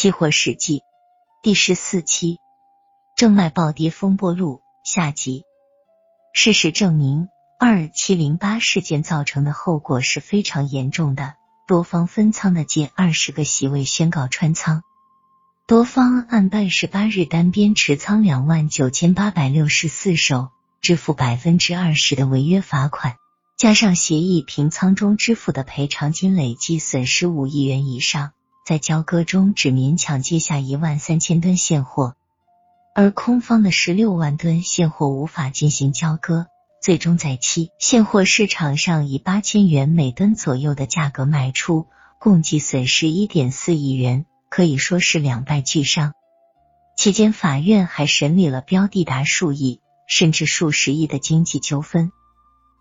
期货史记第十四期正脉暴跌风波录下集。事实证明，二七零八事件造成的后果是非常严重的。多方分仓的近二十个席位宣告穿仓，多方按八十八日单边持仓两万九千八百六十四手，支付百分之二十的违约罚款，加上协议平仓中支付的赔偿金，累计损失五亿元以上。在交割中只勉强接下一万三千吨现货，而空方的十六万吨现货无法进行交割，最终在期现货市场上以八千元每吨左右的价格卖出，共计损失一点四亿元，可以说是两败俱伤。期间，法院还审理了标的达数亿甚至数十亿的经济纠纷。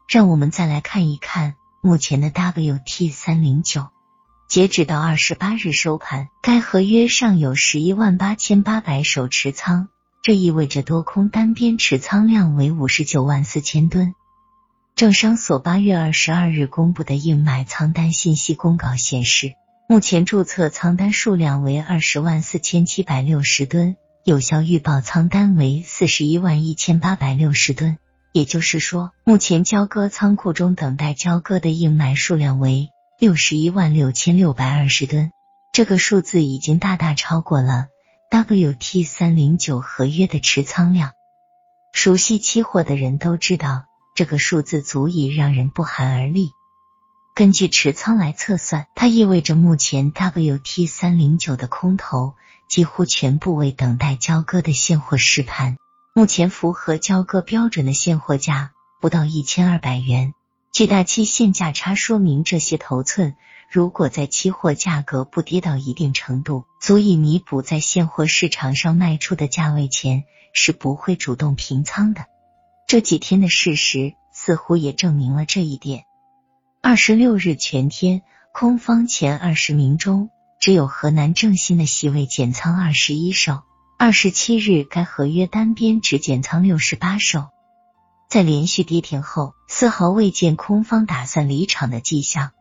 让我们再来看一看目前的 WT 三零九。截止到二十八日收盘，该合约尚有十一万八千八百手持仓，这意味着多空单边持仓量为五十九万四千吨。政商所八月二十二日公布的硬买仓单信息公告显示，目前注册仓单数量为二十万四千七百六十吨，有效预报仓单为四十一万一千八百六十吨。也就是说，目前交割仓库中等待交割的硬买数量为。六十一万六千六百二十吨，这个数字已经大大超过了 WT 三零九合约的持仓量。熟悉期货的人都知道，这个数字足以让人不寒而栗。根据持仓来测算，它意味着目前 WT 三零九的空头几乎全部为等待交割的现货实盘。目前符合交割标准的现货价不到一千二百元。巨大期限价差说明，这些头寸如果在期货价格不跌到一定程度，足以弥补在现货市场上卖出的价位前，是不会主动平仓的。这几天的事实似乎也证明了这一点。二十六日全天，空方前二十名中，只有河南正新的席位减仓二十一手。二十七日，该合约单边只减仓六十八手。在连续跌停后，丝毫未见空方打算离场的迹象。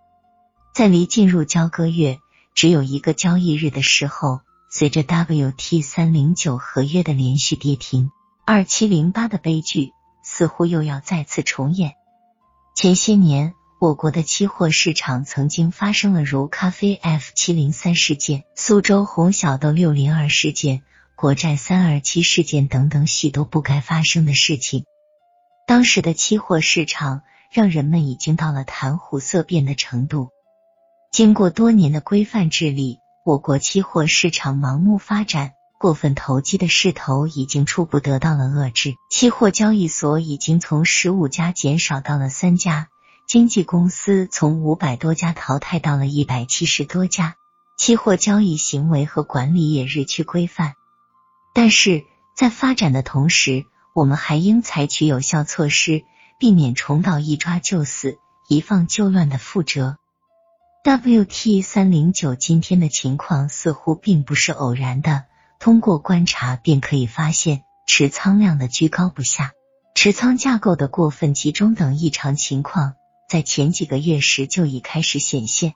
在离进入交割月只有一个交易日的时候，随着 WT 三零九合约的连续跌停，二七零八的悲剧似乎又要再次重演。前些年，我国的期货市场曾经发生了如咖啡 F 七零三事件、苏州红小豆六零二事件、国债三二七事件等等许多不该发生的事情。当时的期货市场让人们已经到了谈虎色变的程度。经过多年的规范治理，我国期货市场盲目发展、过分投机的势头已经初步得到了遏制。期货交易所已经从十五家减少到了三家，经纪公司从五百多家淘汰到了一百七十多家，期货交易行为和管理也日趋规范。但是在发展的同时，我们还应采取有效措施，避免重蹈一抓就死、一放就乱的覆辙。WT 三零九今天的情况似乎并不是偶然的，通过观察便可以发现持仓量的居高不下、持仓架构的过分集中等异常情况，在前几个月时就已开始显现。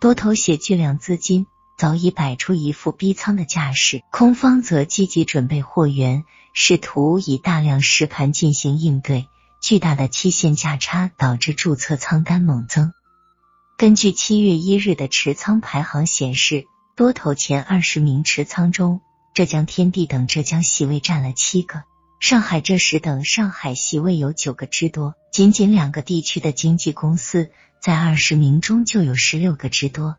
多头写巨量资金早已摆出一副逼仓的架势，空方则积极准备货源。试图以大量实盘进行应对，巨大的期限价差导致注册仓单猛增。根据七月一日的持仓排行显示，多头前二十名持仓中，浙江天地等浙江席位占了七个，上海浙实等上海席位有九个之多。仅仅两个地区的经纪公司在二十名中就有十六个之多。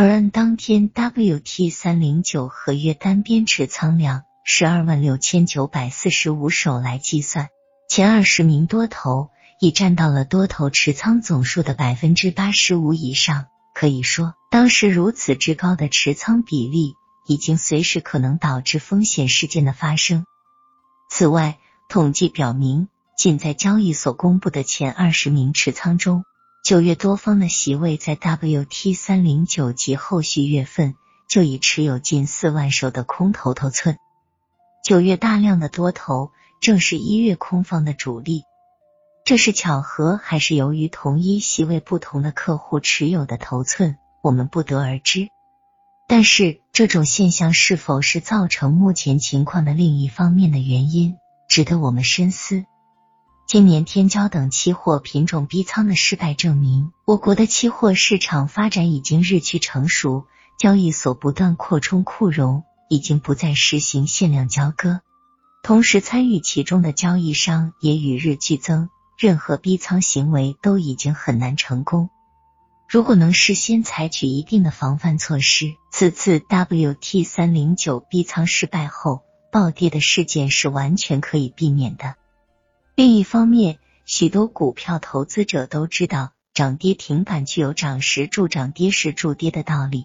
而按当天 WT 三零九合约单边持仓量。十二万六千九百四十五手来计算，前二十名多头已占到了多头持仓总数的百分之八十五以上。可以说，当时如此之高的持仓比例，已经随时可能导致风险事件的发生。此外，统计表明，仅在交易所公布的前二十名持仓中，九月多方的席位在 WT 三零九及后续月份就已持有近四万手的空头头寸。九月大量的多头，正是一月空方的主力。这是巧合，还是由于同一席位不同的客户持有的头寸，我们不得而知。但是这种现象是否是造成目前情况的另一方面的原因，值得我们深思。今年天骄等期货品种逼仓的失败，证明我国的期货市场发展已经日趋成熟，交易所不断扩充库容，已经不再实行限量交割。同时，参与其中的交易商也与日俱增，任何逼仓行为都已经很难成功。如果能事先采取一定的防范措施，此次 WT 三零九逼仓失败后暴跌的事件是完全可以避免的。另一方面，许多股票投资者都知道，涨跌停板具有涨时助涨、跌时助跌的道理。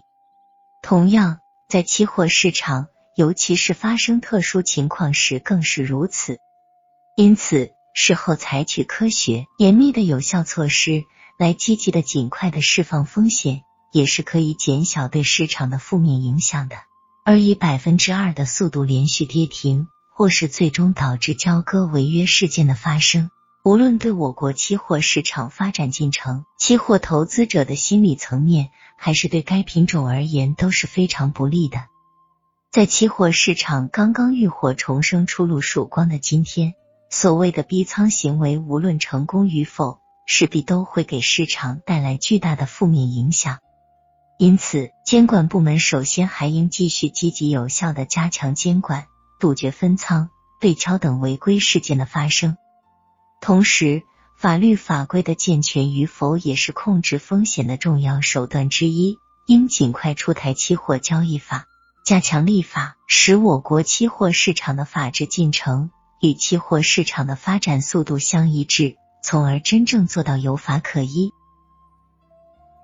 同样，在期货市场，尤其是发生特殊情况时，更是如此。因此，事后采取科学、严密的有效措施，来积极的、尽快的释放风险，也是可以减小对市场的负面影响的。而以百分之二的速度连续跌停。或是最终导致交割违约事件的发生，无论对我国期货市场发展进程、期货投资者的心理层面，还是对该品种而言，都是非常不利的。在期货市场刚刚浴火重生、初露曙光的今天，所谓的逼仓行为，无论成功与否，势必都会给市场带来巨大的负面影响。因此，监管部门首先还应继续积极有效的加强监管。杜绝分仓、对敲等违规事件的发生，同时，法律法规的健全与否也是控制风险的重要手段之一。应尽快出台期货交易法，加强立法，使我国期货市场的法治进程与期货市场的发展速度相一致，从而真正做到有法可依。